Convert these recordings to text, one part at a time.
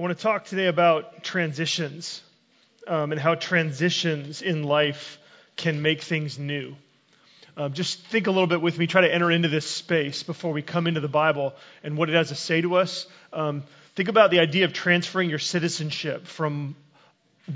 I want to talk today about transitions um, and how transitions in life can make things new. Um, just think a little bit with me, try to enter into this space before we come into the Bible and what it has to say to us. Um, think about the idea of transferring your citizenship from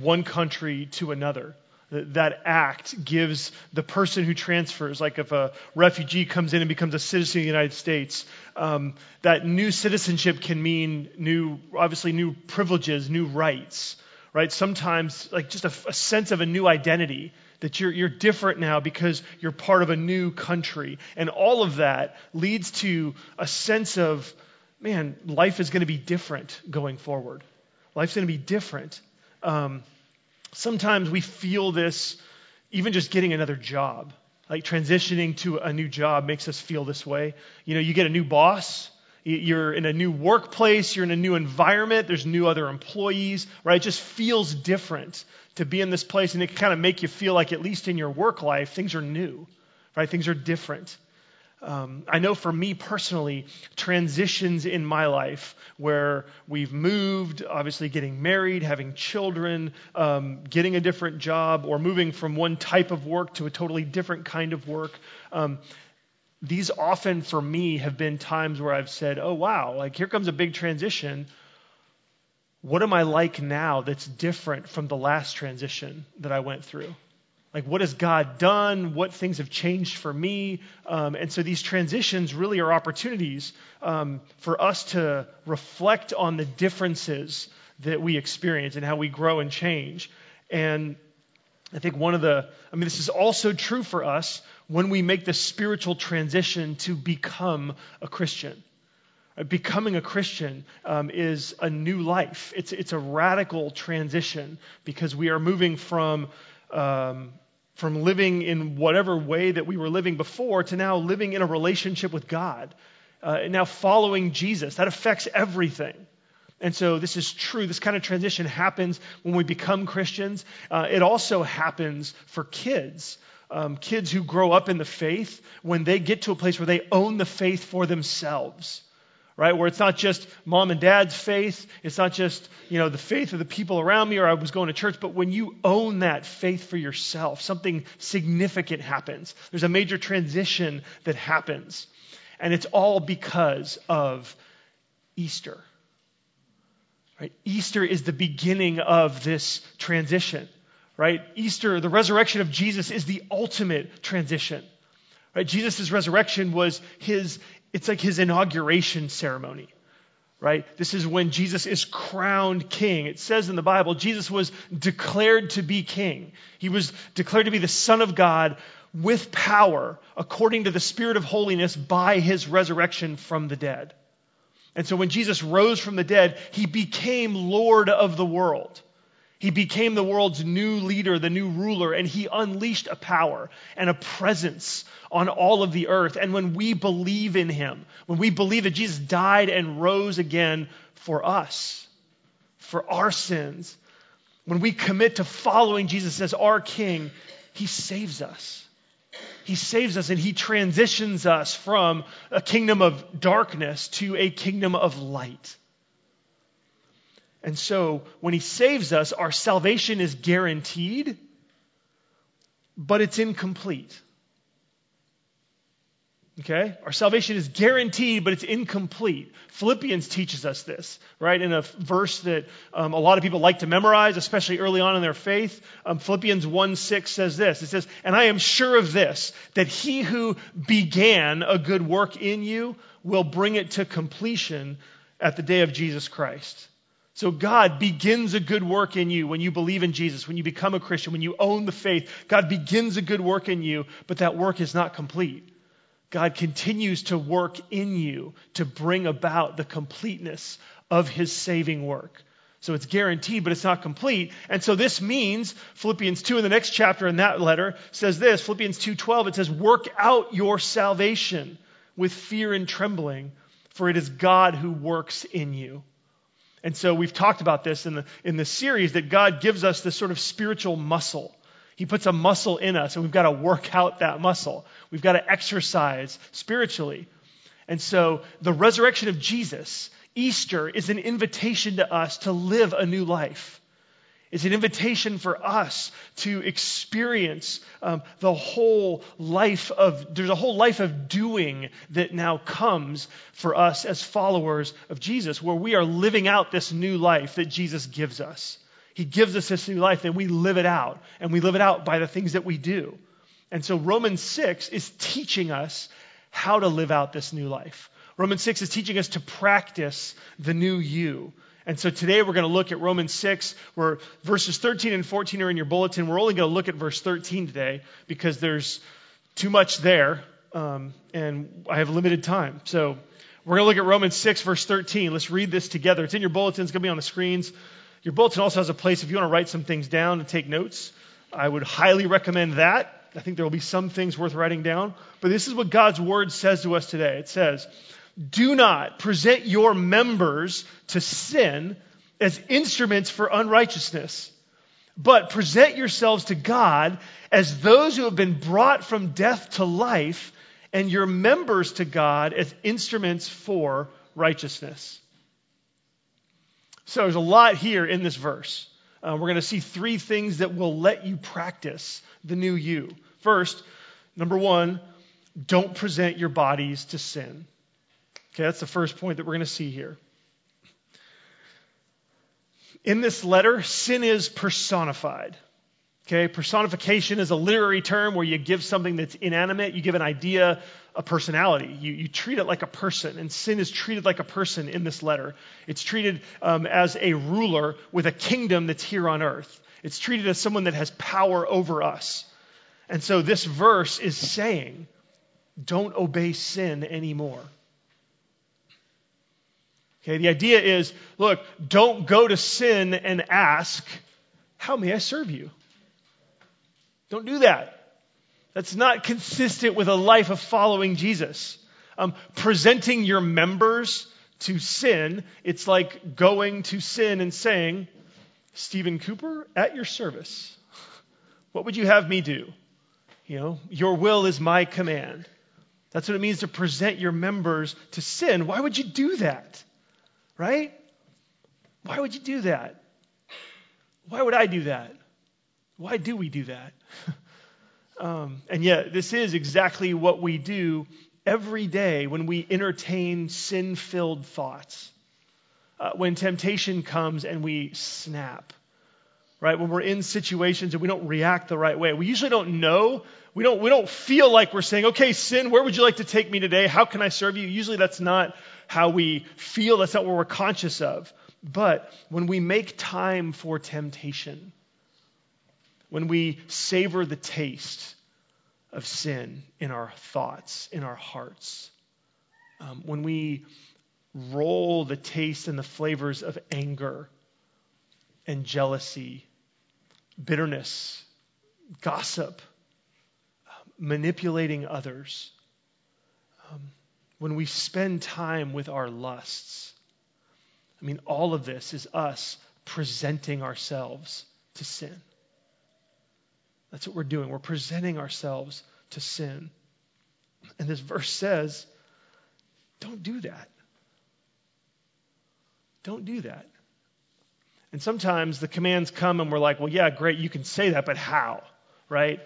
one country to another that act gives the person who transfers, like if a refugee comes in and becomes a citizen of the United States, um, that new citizenship can mean new, obviously, new privileges, new rights, right? Sometimes, like just a, a sense of a new identity that you're, you're different now because you're part of a new country. And all of that leads to a sense of, man, life is going to be different going forward. Life's going to be different. Um, sometimes we feel this even just getting another job. Like transitioning to a new job makes us feel this way. You know, you get a new boss, you're in a new workplace, you're in a new environment, there's new other employees, right? It just feels different to be in this place, and it can kind of make you feel like, at least in your work life, things are new, right? Things are different. Um, I know for me personally, transitions in my life where we've moved, obviously getting married, having children, um, getting a different job, or moving from one type of work to a totally different kind of work. Um, these often for me have been times where I've said, oh, wow, like here comes a big transition. What am I like now that's different from the last transition that I went through? Like what has God done? What things have changed for me? Um, and so these transitions really are opportunities um, for us to reflect on the differences that we experience and how we grow and change. And I think one of the, I mean, this is also true for us when we make the spiritual transition to become a Christian. Uh, becoming a Christian um, is a new life. It's, it's a radical transition because we are moving from um, from living in whatever way that we were living before to now living in a relationship with God, uh, now following Jesus. That affects everything. And so this is true. This kind of transition happens when we become Christians. Uh, it also happens for kids. Um, kids who grow up in the faith, when they get to a place where they own the faith for themselves right? Where it's not just mom and dad's faith, it's not just, you know, the faith of the people around me or I was going to church, but when you own that faith for yourself, something significant happens. There's a major transition that happens. And it's all because of Easter. Right? Easter is the beginning of this transition. Right? Easter, the resurrection of Jesus is the ultimate transition. Right? Jesus' resurrection was his it's like his inauguration ceremony, right? This is when Jesus is crowned king. It says in the Bible, Jesus was declared to be king. He was declared to be the Son of God with power according to the Spirit of holiness by his resurrection from the dead. And so when Jesus rose from the dead, he became Lord of the world. He became the world's new leader, the new ruler, and he unleashed a power and a presence on all of the earth. And when we believe in him, when we believe that Jesus died and rose again for us, for our sins, when we commit to following Jesus as our king, he saves us. He saves us and he transitions us from a kingdom of darkness to a kingdom of light. And so when he saves us, our salvation is guaranteed, but it's incomplete. Okay? Our salvation is guaranteed, but it's incomplete. Philippians teaches us this, right? In a verse that um, a lot of people like to memorize, especially early on in their faith. Um, Philippians 1 6 says this It says, And I am sure of this, that he who began a good work in you will bring it to completion at the day of Jesus Christ. So God begins a good work in you when you believe in Jesus, when you become a Christian, when you own the faith. God begins a good work in you, but that work is not complete. God continues to work in you to bring about the completeness of his saving work. So it's guaranteed, but it's not complete. And so this means Philippians 2 in the next chapter in that letter says this, Philippians 2:12 it says work out your salvation with fear and trembling, for it is God who works in you. And so we've talked about this in the, in the series that God gives us this sort of spiritual muscle. He puts a muscle in us, and we've got to work out that muscle. We've got to exercise spiritually. And so the resurrection of Jesus Easter is an invitation to us to live a new life. It's an invitation for us to experience um, the whole life of, there's a whole life of doing that now comes for us as followers of Jesus, where we are living out this new life that Jesus gives us. He gives us this new life and we live it out. And we live it out by the things that we do. And so Romans 6 is teaching us how to live out this new life. Romans 6 is teaching us to practice the new you. And so today we're going to look at Romans 6, where verses 13 and 14 are in your bulletin. We're only going to look at verse 13 today because there's too much there, um, and I have limited time. So we're going to look at Romans 6, verse 13. Let's read this together. It's in your bulletin, it's going to be on the screens. Your bulletin also has a place if you want to write some things down and take notes. I would highly recommend that. I think there will be some things worth writing down. But this is what God's word says to us today. It says, Do not present your members to sin as instruments for unrighteousness, but present yourselves to God as those who have been brought from death to life, and your members to God as instruments for righteousness. So there's a lot here in this verse. Uh, we're going to see three things that will let you practice the new you. First, number one, don't present your bodies to sin. Okay, that's the first point that we're going to see here. In this letter, sin is personified. Okay, personification is a literary term where you give something that's inanimate, you give an idea a personality. You, you treat it like a person, and sin is treated like a person in this letter. It's treated um, as a ruler with a kingdom that's here on earth. It's treated as someone that has power over us. And so this verse is saying, don't obey sin anymore. Okay, the idea is look, don't go to sin and ask, How may I serve you? Don't do that. That's not consistent with a life of following Jesus. Um, presenting your members to sin, it's like going to sin and saying, Stephen Cooper, at your service. What would you have me do? You know, your will is my command. That's what it means to present your members to sin. Why would you do that? Right? Why would you do that? Why would I do that? Why do we do that? Um, and yet, this is exactly what we do every day when we entertain sin filled thoughts. Uh, when temptation comes and we snap, right? When we're in situations and we don't react the right way, we usually don't know. We don't, we don't feel like we're saying, okay, sin, where would you like to take me today? How can I serve you? Usually that's not how we feel. That's not what we're conscious of. But when we make time for temptation, when we savor the taste of sin in our thoughts, in our hearts, um, when we roll the taste and the flavors of anger and jealousy, bitterness, gossip, manipulating others, um, when we spend time with our lusts, I mean, all of this is us presenting ourselves to sin. That's what we're doing. We're presenting ourselves to sin. And this verse says, don't do that. Don't do that. And sometimes the commands come and we're like, well, yeah, great, you can say that, but how? Right?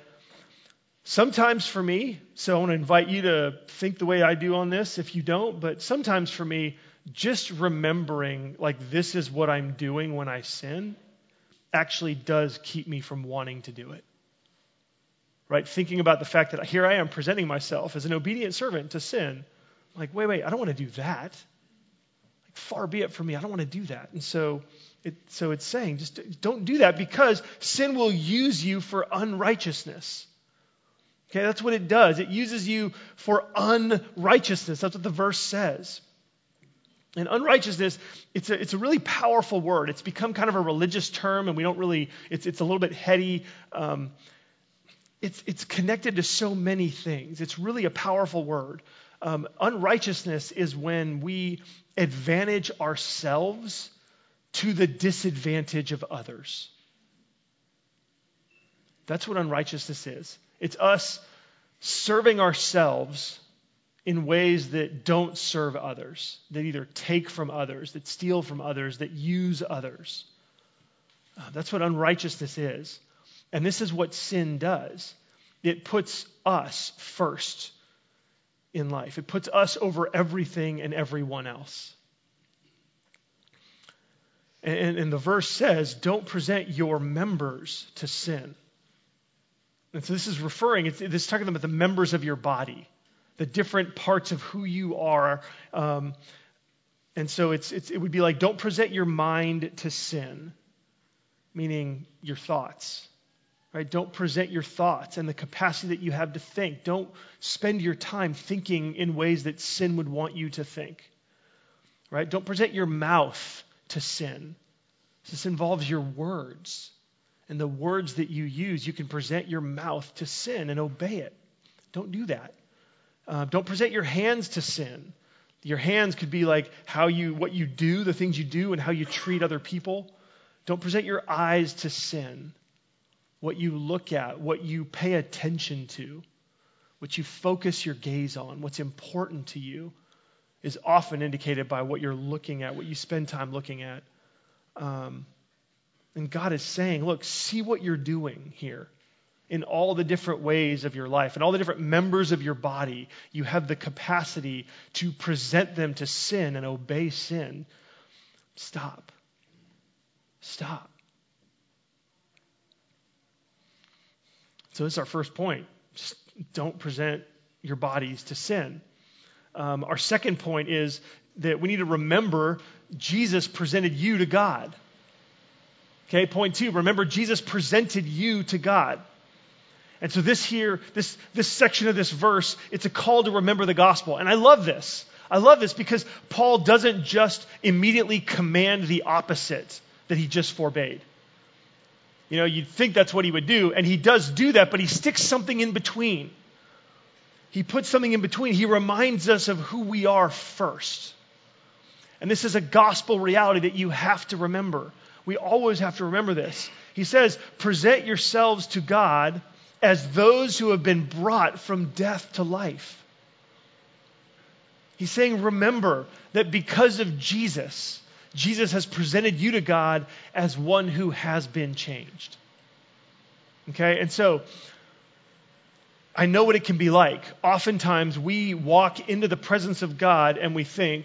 Sometimes for me, so I want to invite you to think the way I do on this if you don't, but sometimes for me, just remembering like this is what I'm doing when I sin actually does keep me from wanting to do it right? Thinking about the fact that here I am presenting myself as an obedient servant to sin. Like, wait, wait, I don't want to do that. Like, far be it from me. I don't want to do that. And so, it, so it's saying, just don't do that because sin will use you for unrighteousness. Okay, that's what it does. It uses you for unrighteousness. That's what the verse says. And unrighteousness, it's a, it's a really powerful word. It's become kind of a religious term, and we don't really, it's, it's a little bit heady. Um, it's, it's connected to so many things. It's really a powerful word. Um, unrighteousness is when we advantage ourselves to the disadvantage of others. That's what unrighteousness is. It's us serving ourselves in ways that don't serve others, that either take from others, that steal from others, that use others. Uh, that's what unrighteousness is. And this is what sin does it puts us first in life, it puts us over everything and everyone else. And, and the verse says, don't present your members to sin. And so this is referring, it's, this is talking about the members of your body the different parts of who you are. Um, and so it's, it's, it would be like don't present your mind to sin, meaning your thoughts. Right? Don't present your thoughts and the capacity that you have to think. Don't spend your time thinking in ways that sin would want you to think. Right? Don't present your mouth to sin. This involves your words. And the words that you use, you can present your mouth to sin and obey it. Don't do that. Uh, don't present your hands to sin. Your hands could be like how you, what you do, the things you do, and how you treat other people. Don't present your eyes to sin. What you look at, what you pay attention to, what you focus your gaze on, what's important to you, is often indicated by what you're looking at, what you spend time looking at. Um, and God is saying, look, see what you're doing here in all the different ways of your life and all the different members of your body, you have the capacity to present them to sin and obey sin. Stop. Stop. So, this is our first point. Just don't present your bodies to sin. Um, our second point is that we need to remember Jesus presented you to God. Okay, point two remember, Jesus presented you to God. And so this here, this, this section of this verse, it's a call to remember the gospel. And I love this. I love this because Paul doesn't just immediately command the opposite that he just forbade. You know, you'd think that's what he would do, and he does do that, but he sticks something in between. He puts something in between. He reminds us of who we are first. And this is a gospel reality that you have to remember. We always have to remember this. He says, present yourselves to God as those who have been brought from death to life. He's saying, remember that because of Jesus, Jesus has presented you to God as one who has been changed. Okay? And so, I know what it can be like. Oftentimes, we walk into the presence of God and we think,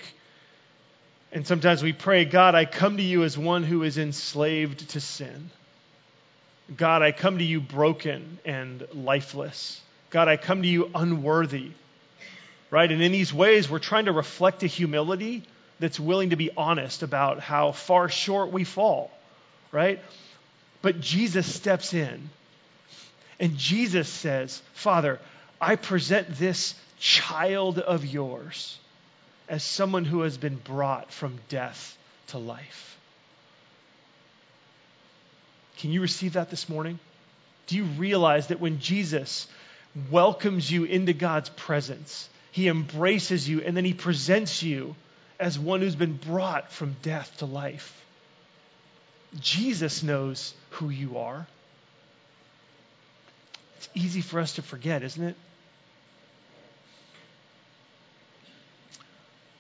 and sometimes we pray, God, I come to you as one who is enslaved to sin. God, I come to you broken and lifeless. God, I come to you unworthy. Right? And in these ways, we're trying to reflect a humility that's willing to be honest about how far short we fall. Right? But Jesus steps in. And Jesus says, Father, I present this child of yours as someone who has been brought from death to life. Can you receive that this morning? Do you realize that when Jesus welcomes you into God's presence, he embraces you and then he presents you as one who's been brought from death to life? Jesus knows who you are. It's easy for us to forget, isn't it?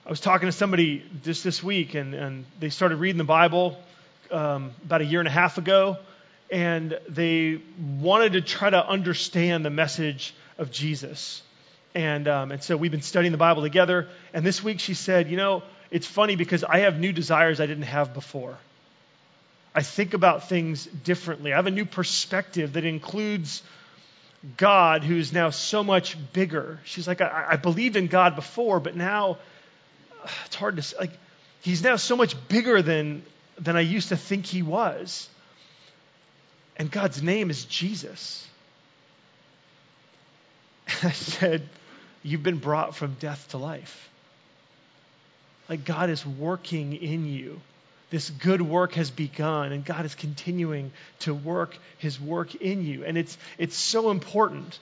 I was talking to somebody just this week, and, and they started reading the Bible um, about a year and a half ago, and they wanted to try to understand the message of Jesus. And, um, and so we've been studying the Bible together. And this week she said, You know, it's funny because I have new desires I didn't have before. I think about things differently. I have a new perspective that includes God, who's now so much bigger. She's like, I, I believed in God before, but now it's hard to like. He's now so much bigger than than I used to think he was. And God's name is Jesus. And I said, You've been brought from death to life. Like God is working in you. This good work has begun, and God is continuing to work his work in you. And it's, it's so important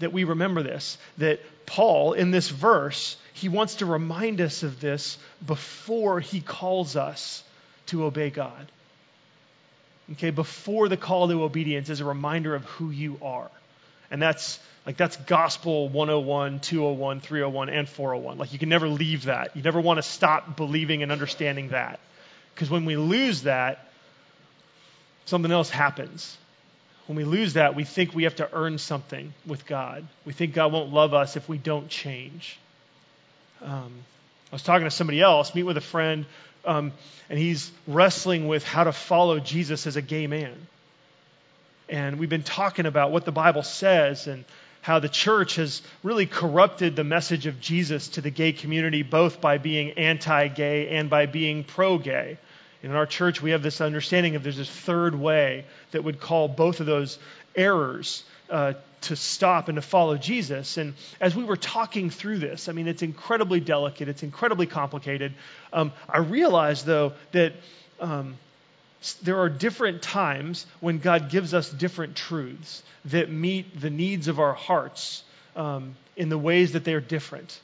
that we remember this that Paul, in this verse, he wants to remind us of this before he calls us to obey God. Okay, before the call to obedience is a reminder of who you are. And that's like that's gospel 101, 201, 301, and 401. Like you can never leave that. You never want to stop believing and understanding that. Because when we lose that, something else happens. When we lose that, we think we have to earn something with God. We think God won't love us if we don't change. Um, I was talking to somebody else, meet with a friend, um, and he's wrestling with how to follow Jesus as a gay man. And we've been talking about what the Bible says and how the church has really corrupted the message of Jesus to the gay community, both by being anti gay and by being pro gay. In our church, we have this understanding of there's this third way that would call both of those errors uh, to stop and to follow Jesus. And as we were talking through this, I mean, it's incredibly delicate, it's incredibly complicated. Um, I realized, though, that um, there are different times when God gives us different truths that meet the needs of our hearts um, in the ways that they are different.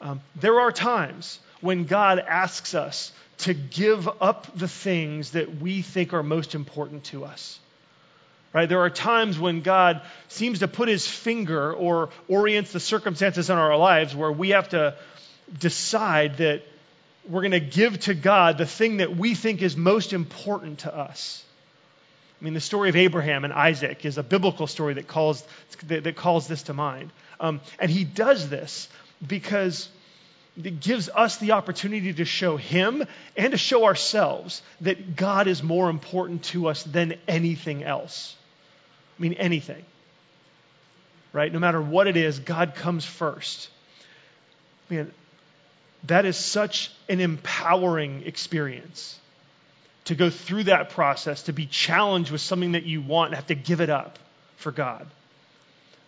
Um, there are times when God asks us to give up the things that we think are most important to us. Right? There are times when God seems to put his finger or orients the circumstances in our lives where we have to decide that we're going to give to God the thing that we think is most important to us. I mean, the story of Abraham and Isaac is a biblical story that calls, that, calls this to mind. Um, and he does this because it gives us the opportunity to show him and to show ourselves that God is more important to us than anything else. I mean, anything. Right? No matter what it is, God comes first. Man, that is such an empowering experience to go through that process, to be challenged with something that you want and have to give it up for God.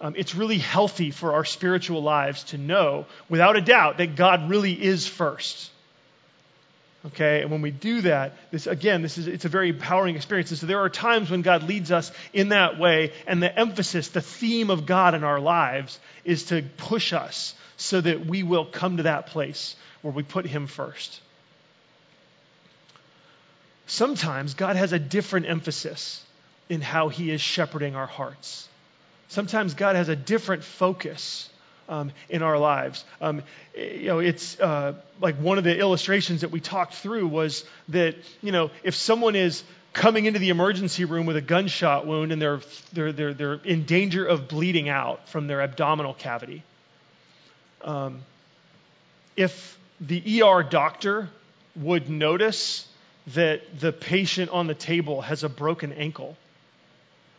Um, it's really healthy for our spiritual lives to know, without a doubt, that God really is first. Okay, and when we do that, this again, this is it's a very empowering experience. And so there are times when God leads us in that way, and the emphasis, the theme of God in our lives is to push us so that we will come to that place where we put Him first. Sometimes God has a different emphasis in how He is shepherding our hearts. Sometimes God has a different focus um, in our lives. Um, you know, it's uh, like one of the illustrations that we talked through was that you know if someone is coming into the emergency room with a gunshot wound and they're they're they're, they're in danger of bleeding out from their abdominal cavity. Um, if the ER doctor would notice that the patient on the table has a broken ankle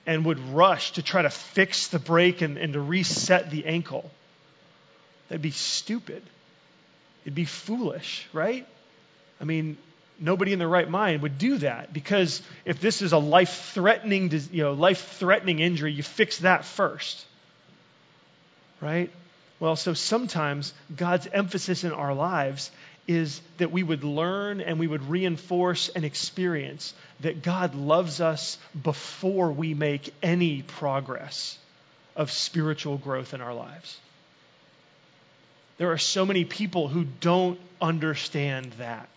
and would rush to try to fix the break and, and to reset the ankle, That'd be stupid. It'd be foolish, right? I mean, nobody in their right mind would do that because if this is a life-threatening, you know, life-threatening injury, you fix that first. Right? Well, so sometimes God's emphasis in our lives is that we would learn and we would reinforce and experience that God loves us before we make any progress of spiritual growth in our lives. There are so many people who don't understand that.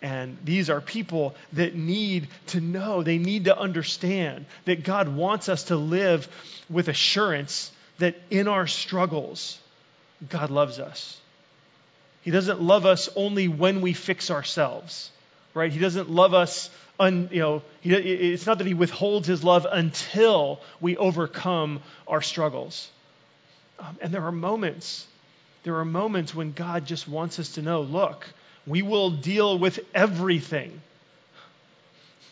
And these are people that need to know, they need to understand that God wants us to live with assurance that in our struggles, God loves us. He doesn't love us only when we fix ourselves, right? He doesn't love us, un, you know, he, it's not that He withholds His love until we overcome our struggles. Um, and there are moments there are moments when God just wants us to know look, we will deal with everything.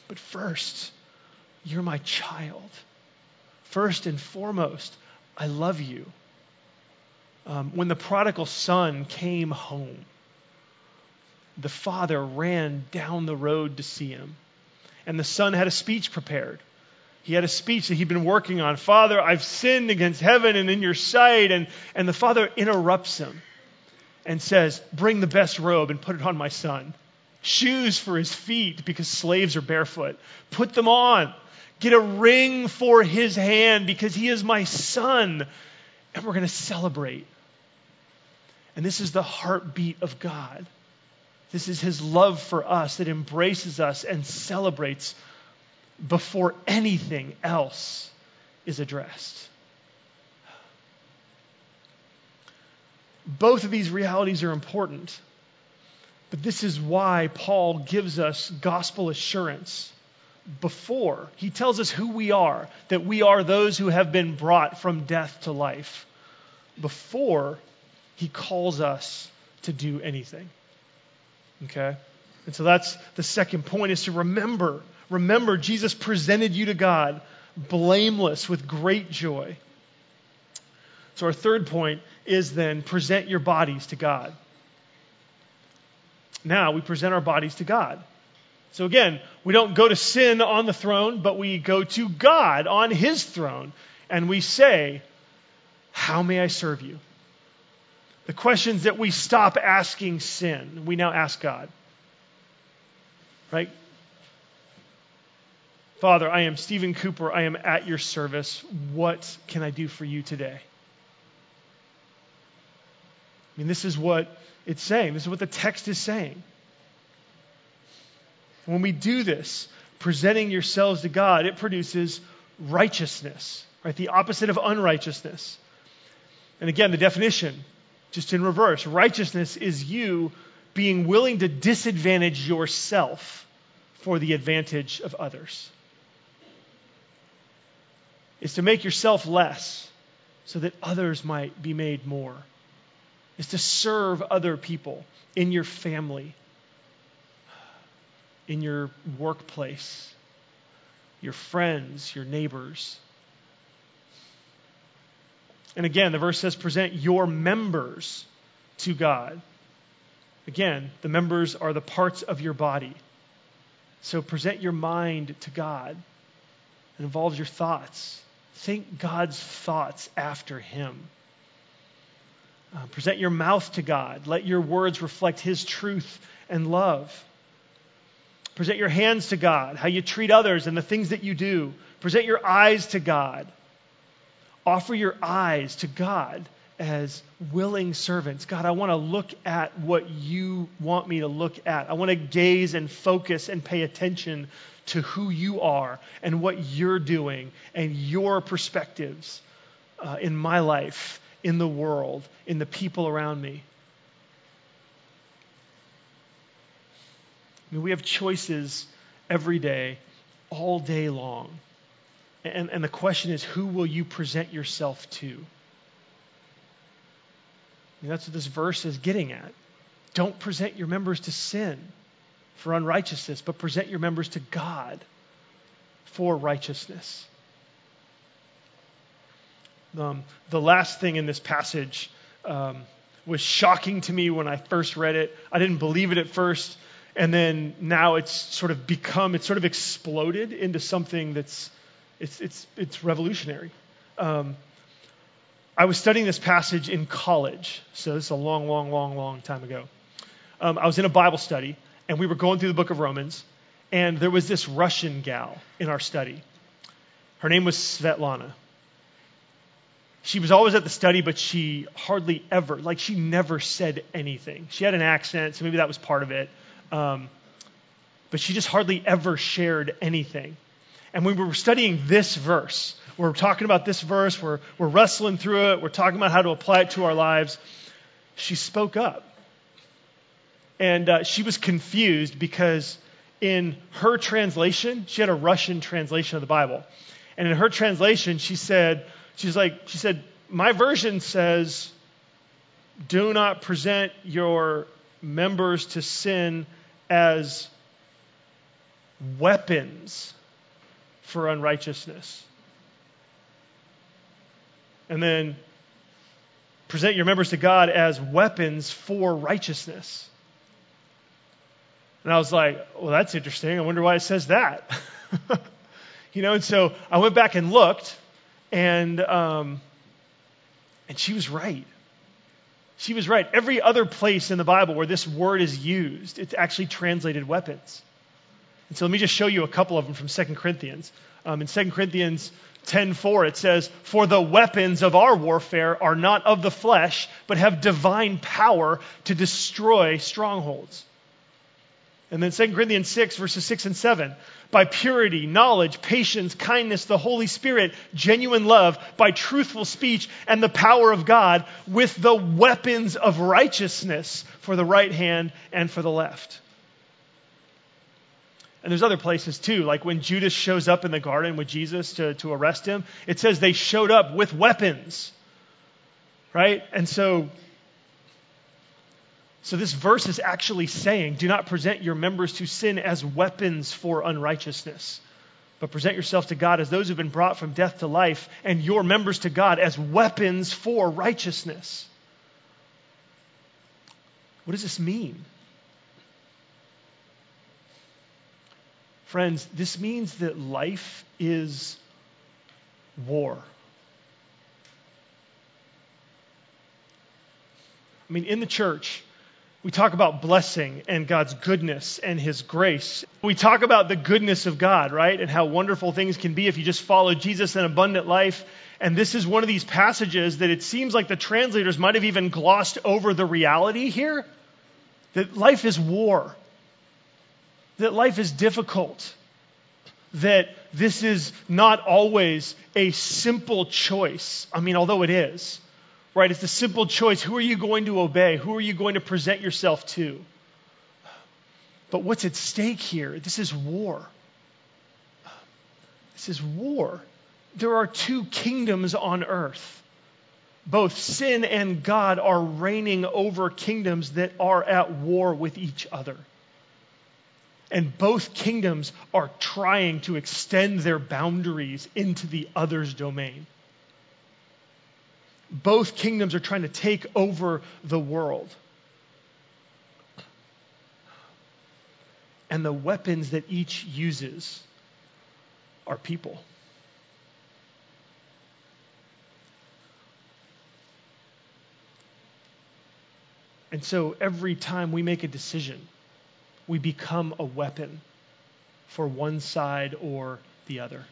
But first, you're my child. First and foremost, I love you. Um, when the prodigal son came home, the father ran down the road to see him. And the son had a speech prepared he had a speech that he'd been working on. Father, I've sinned against heaven and in your sight. And, and the father interrupts him and says, Bring the best robe and put it on my son. Shoes for his feet because slaves are barefoot. Put them on. Get a ring for his hand because he is my son and we're going to celebrate. And this is the heartbeat of God. This is His love for us that embraces us and celebrates before anything else is addressed. Both of these realities are important, but this is why Paul gives us gospel assurance before. He tells us who we are, that we are those who have been brought from death to life, before he calls us to do anything. Okay? And so that's the second point is to remember. Remember, Jesus presented you to God blameless with great joy. So our third point is then present your bodies to God. Now we present our bodies to God. So again, we don't go to sin on the throne, but we go to God on his throne and we say, How may I serve you? The questions that we stop asking sin, we now ask God. Right? Father, I am Stephen Cooper. I am at your service. What can I do for you today? I mean, this is what it's saying. This is what the text is saying. When we do this, presenting yourselves to God, it produces righteousness, right? The opposite of unrighteousness. And again, the definition, just in reverse righteousness is you being willing to disadvantage yourself for the advantage of others. Is to make yourself less so that others might be made more is to serve other people in your family, in your workplace, your friends, your neighbors. And again, the verse says, present your members to God. Again, the members are the parts of your body. So present your mind to God. It involves your thoughts. Think God's thoughts after Him. Uh, present your mouth to God. Let your words reflect His truth and love. Present your hands to God, how you treat others and the things that you do. Present your eyes to God. Offer your eyes to God as willing servants. God, I want to look at what you want me to look at. I want to gaze and focus and pay attention to who you are and what you're doing and your perspectives uh, in my life in the world, in the people around me. I mean, we have choices every day, all day long. And, and the question is, who will you present yourself to? I mean, that's what this verse is getting at. Don't present your members to sin for unrighteousness, but present your members to God for righteousness. Um, the last thing in this passage um, was shocking to me when I first read it. I didn't believe it at first, and then now it's sort of become, it's sort of exploded into something that's, it's, it's, it's revolutionary. Um, I was studying this passage in college, so this is a long, long, long, long time ago. Um, I was in a Bible study, and we were going through the book of Romans, and there was this Russian gal in our study. Her name was Svetlana she was always at the study, but she hardly ever, like, she never said anything. She had an accent, so maybe that was part of it. Um, but she just hardly ever shared anything. And when we were studying this verse, we're talking about this verse, we're, we're wrestling through it, we're talking about how to apply it to our lives, she spoke up. And uh, she was confused because in her translation, she had a Russian translation of the Bible. And in her translation, she said, She's like, she said, my version says, do not present your members to sin as weapons for unrighteousness. And then present your members to God as weapons for righteousness. And I was like, well, that's interesting. I wonder why it says that. you know, and so I went back and looked, and, um, and she was right. She was right. Every other place in the Bible where this word is used, it's actually translated weapons. And so let me just show you a couple of them from 2 Corinthians. Um, in 2 Corinthians 10:4 it says, "For the weapons of our warfare are not of the flesh, but have divine power to destroy strongholds." And then 2 Corinthians 6, verses 6 and 7. By purity, knowledge, patience, kindness, the Holy Spirit, genuine love, by truthful speech, and the power of God, with the weapons of righteousness for the right hand and for the left. And there's other places too, like when Judas shows up in the garden with Jesus to, to arrest him, it says they showed up with weapons. Right? And so so this verse is actually saying, do not present your members to sin as weapons for unrighteousness, but present yourself to God as those who've been brought from death to life, and your members to God as weapons for righteousness. What does this mean? Friends, this means that life is war. I mean, in the church, we talk about blessing and God's goodness and His grace. We talk about the goodness of God, right? And how wonderful things can be if you just follow Jesus and abundant life. And this is one of these passages that it seems like the translators might have even glossed over the reality here that life is war, that life is difficult, that this is not always a simple choice. I mean, although it is right? It's a simple choice. Who are you going to obey? Who are you going to present yourself to? But what's at stake here? This is war. This is war. There are two kingdoms on earth. Both sin and God are reigning over kingdoms that are at war with each other. And both kingdoms are trying to extend their boundaries into the other's domain both kingdoms are trying to take over the world. And the weapons that each uses are people. And so every time we make a decision, we become a weapon for one side or the other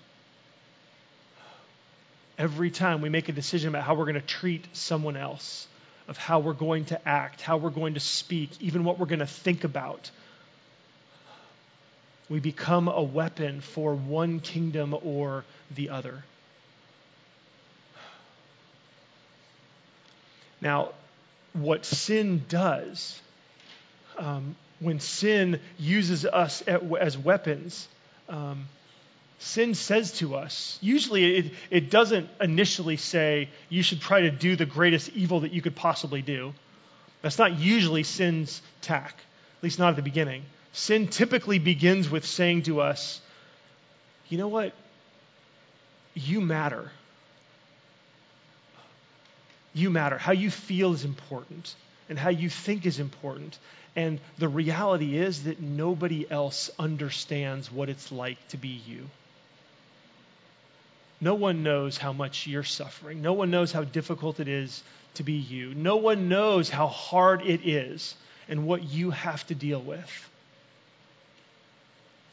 every time we make a decision about how we're going to treat someone else, of how we're going to act, how we're going to speak, even what we're going to think about, we become a weapon for one kingdom or the other. Now, what sin does, um, when sin uses us as weapons, um, sin says to us, usually it, it doesn't initially say you should try to do the greatest evil that you could possibly do. That's not usually sin's tack, at least not at the beginning. Sin typically begins with saying to us, you know what? You matter. You matter. How you feel is important, and how you think is important. And the reality is that nobody else understands what it's like to be you. No one knows how much you're suffering. No one knows how difficult it is to be you. No one knows how hard it is and what you have to deal with.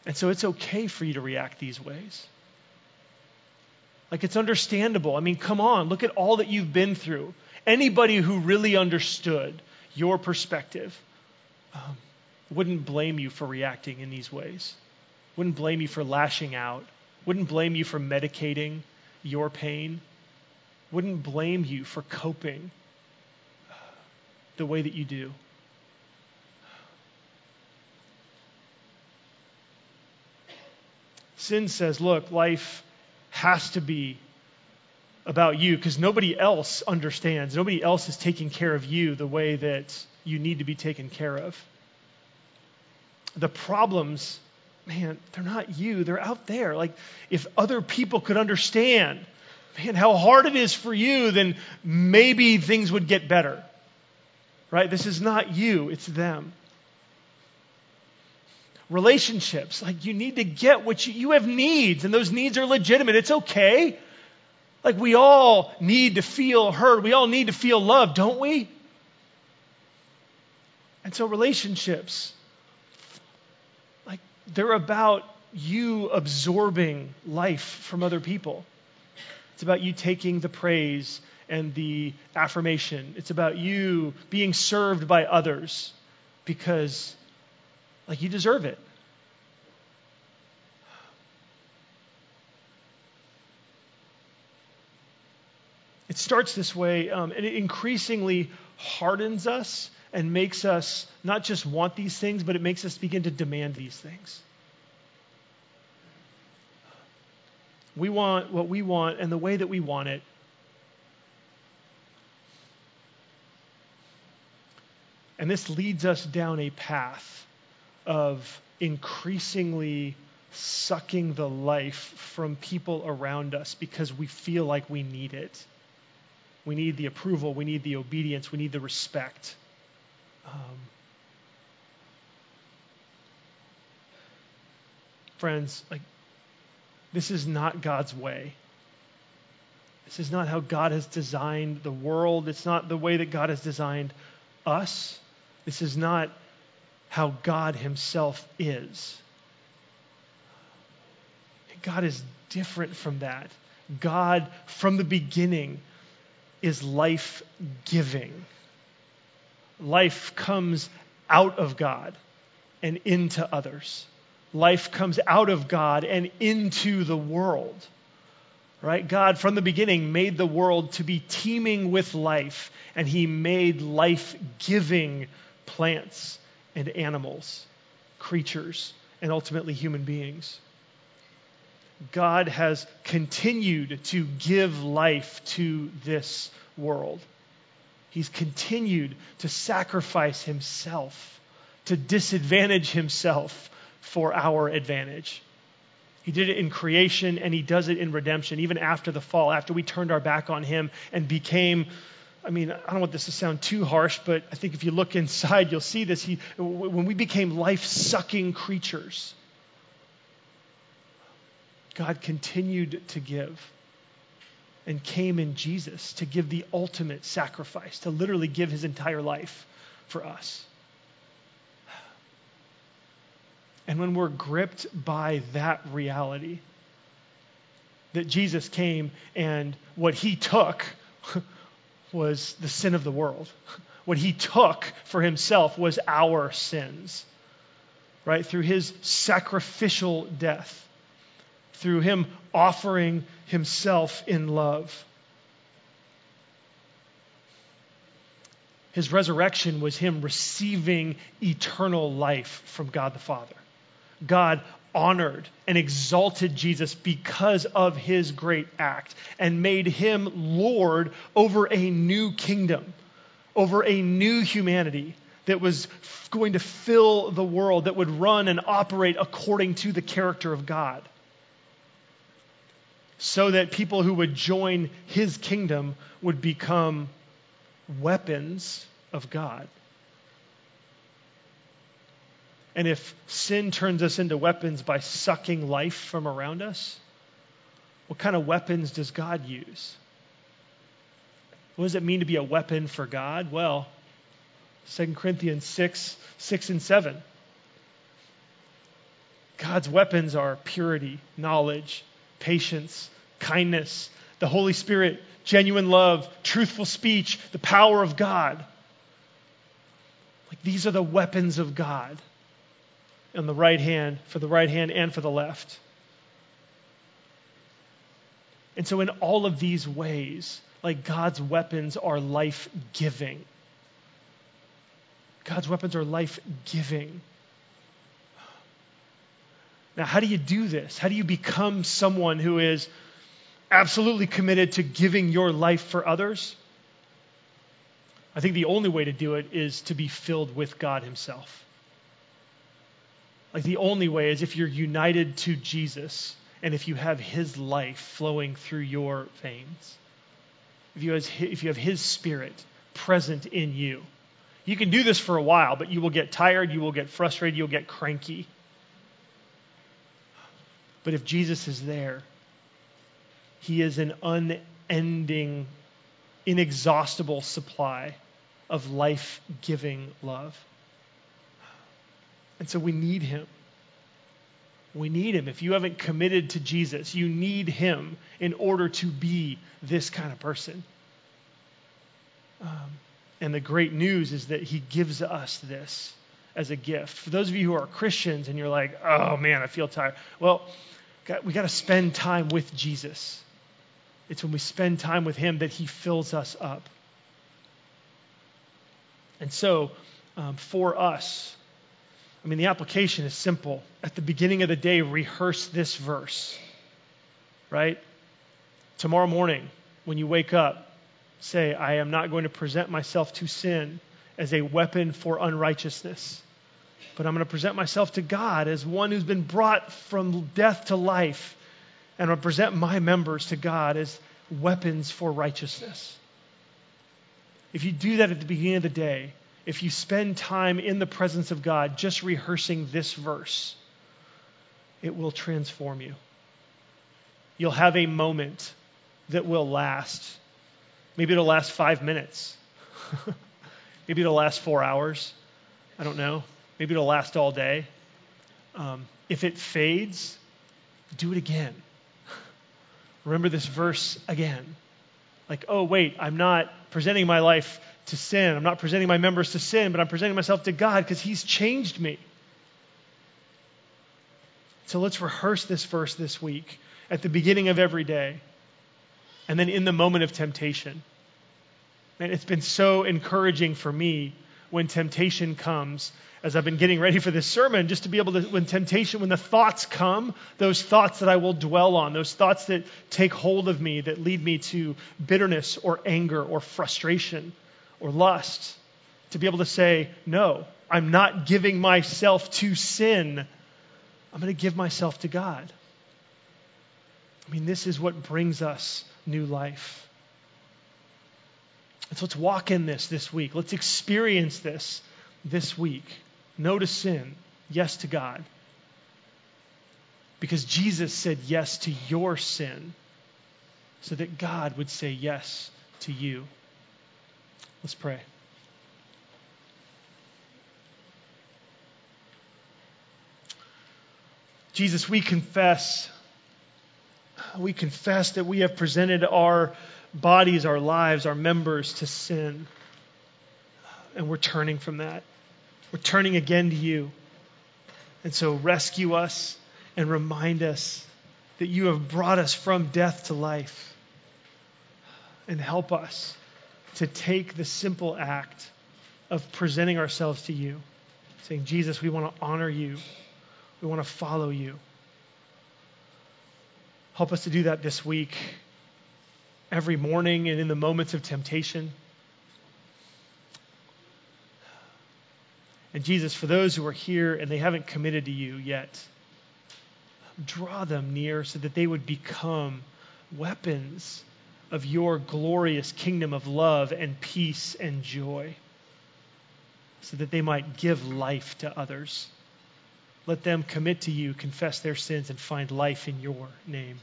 And so it's okay for you to react these ways. Like it's understandable. I mean, come on, look at all that you've been through. Anybody who really understood your perspective um, wouldn't blame you for reacting in these ways, wouldn't blame you for lashing out wouldn't blame you for medicating your pain, wouldn't blame you for coping the way that you do. Sin says, look, life has to be about you because nobody else understands. Nobody else is taking care of you the way that you need to be taken care of. The problems man, they're not you, they're out there. Like, if other people could understand, man, how hard it is for you, then maybe things would get better. Right? This is not you, it's them. Relationships, like, you need to get what you, you have needs, and those needs are legitimate. It's okay. Like, we all need to feel heard, we all need to feel loved, don't we? And so, relationships, they're about you absorbing life from other people. It's about you taking the praise and the affirmation. It's about you being served by others because like you deserve it. It starts this way, um, and it increasingly hardens us and makes us not just want these things, but it makes us begin to demand these things. We want what we want and the way that we want it. And this leads us down a path of increasingly sucking the life from people around us because we feel like we need it. We need the approval, we need the obedience, we need the respect. Um, friends, like this is not God's way. This is not how God has designed the world. It's not the way that God has designed us. This is not how God Himself is. God is different from that. God, from the beginning, is life giving. Life comes out of God and into others. Life comes out of God and into the world. Right? God, from the beginning, made the world to be teeming with life, and He made life giving plants and animals, creatures, and ultimately human beings. God has continued to give life to this world. He's continued to sacrifice himself, to disadvantage himself for our advantage. He did it in creation and he does it in redemption, even after the fall, after we turned our back on him and became. I mean, I don't want this to sound too harsh, but I think if you look inside, you'll see this. He, when we became life sucking creatures, God continued to give and came in Jesus to give the ultimate sacrifice, to literally give his entire life for us. And when we're gripped by that reality, that Jesus came and what he took was the sin of the world. What he took for himself was our sins, right? Through his sacrificial death through him offering himself in love. His resurrection was him receiving eternal life from God the Father. God honored and exalted Jesus because of his great act and made him Lord over a new kingdom, over a new humanity that was going to fill the world, that would run and operate according to the character of God so that people who would join his kingdom would become weapons of God. And if sin turns us into weapons by sucking life from around us, what kind of weapons does God use? What does it mean to be a weapon for God? Well, 2 Corinthians 6, 6 and 7. God's weapons are purity, knowledge, patience, kindness, the Holy Spirit, genuine love, truthful speech, the power of God. Like these are the weapons of God on the right hand, for the right hand and for the left. And so, in all of these ways, like God's weapons are life giving. God's weapons are life giving. Now, how do you do this? How do you become someone who is absolutely committed to giving your life for others? I think the only way to do it is to be filled with God Himself. Like the only way is if you're united to Jesus and if you have His life flowing through your veins. If you, have, if you have His Spirit present in you. You can do this for a while, but you will get tired, you will get frustrated, you'll get cranky. But if Jesus is there, he is an unending, inexhaustible supply of life giving love. And so we need him. We need him. If you haven't committed to Jesus, you need him in order to be this kind of person. Um, and the great news is that he gives us this as a gift. For those of you who are Christians and you're like, oh man, I feel tired. Well, we got to spend time with Jesus. It's when we spend time with Him that He fills us up. And so, um, for us, I mean, the application is simple. At the beginning of the day, rehearse this verse, right? Tomorrow morning, when you wake up, say, I am not going to present myself to sin as a weapon for unrighteousness, but I'm going to present myself to God as one who's been brought from death to life. And I'm present my members to God as weapons for righteousness. If you do that at the beginning of the day, if you spend time in the presence of God just rehearsing this verse, it will transform you. You'll have a moment that will last. Maybe it'll last five minutes. Maybe it'll last four hours. I don't know. Maybe it'll last all day. Um, if it fades, do it again. Remember this verse again. Like, oh, wait, I'm not presenting my life to sin. I'm not presenting my members to sin, but I'm presenting myself to God because He's changed me. So let's rehearse this verse this week at the beginning of every day and then in the moment of temptation. And it's been so encouraging for me when temptation comes as I've been getting ready for this sermon, just to be able to, when temptation, when the thoughts come, those thoughts that I will dwell on, those thoughts that take hold of me, that lead me to bitterness or anger or frustration or lust, to be able to say, no, I'm not giving myself to sin. I'm going to give myself to God. I mean, this is what brings us new life. So let's walk in this this week. Let's experience this this week. No to sin, yes to God. Because Jesus said yes to your sin so that God would say yes to you. Let's pray. Jesus, we confess, we confess that we have presented our bodies, our lives, our members to sin. And we're turning from that. We're turning again to you. And so rescue us and remind us that you have brought us from death to life. And help us to take the simple act of presenting ourselves to you, saying, Jesus, we want to honor you, we want to follow you. Help us to do that this week, every morning, and in the moments of temptation. And Jesus, for those who are here and they haven't committed to you yet, draw them near so that they would become weapons of your glorious kingdom of love and peace and joy, so that they might give life to others. Let them commit to you, confess their sins, and find life in your name.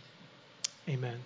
Amen.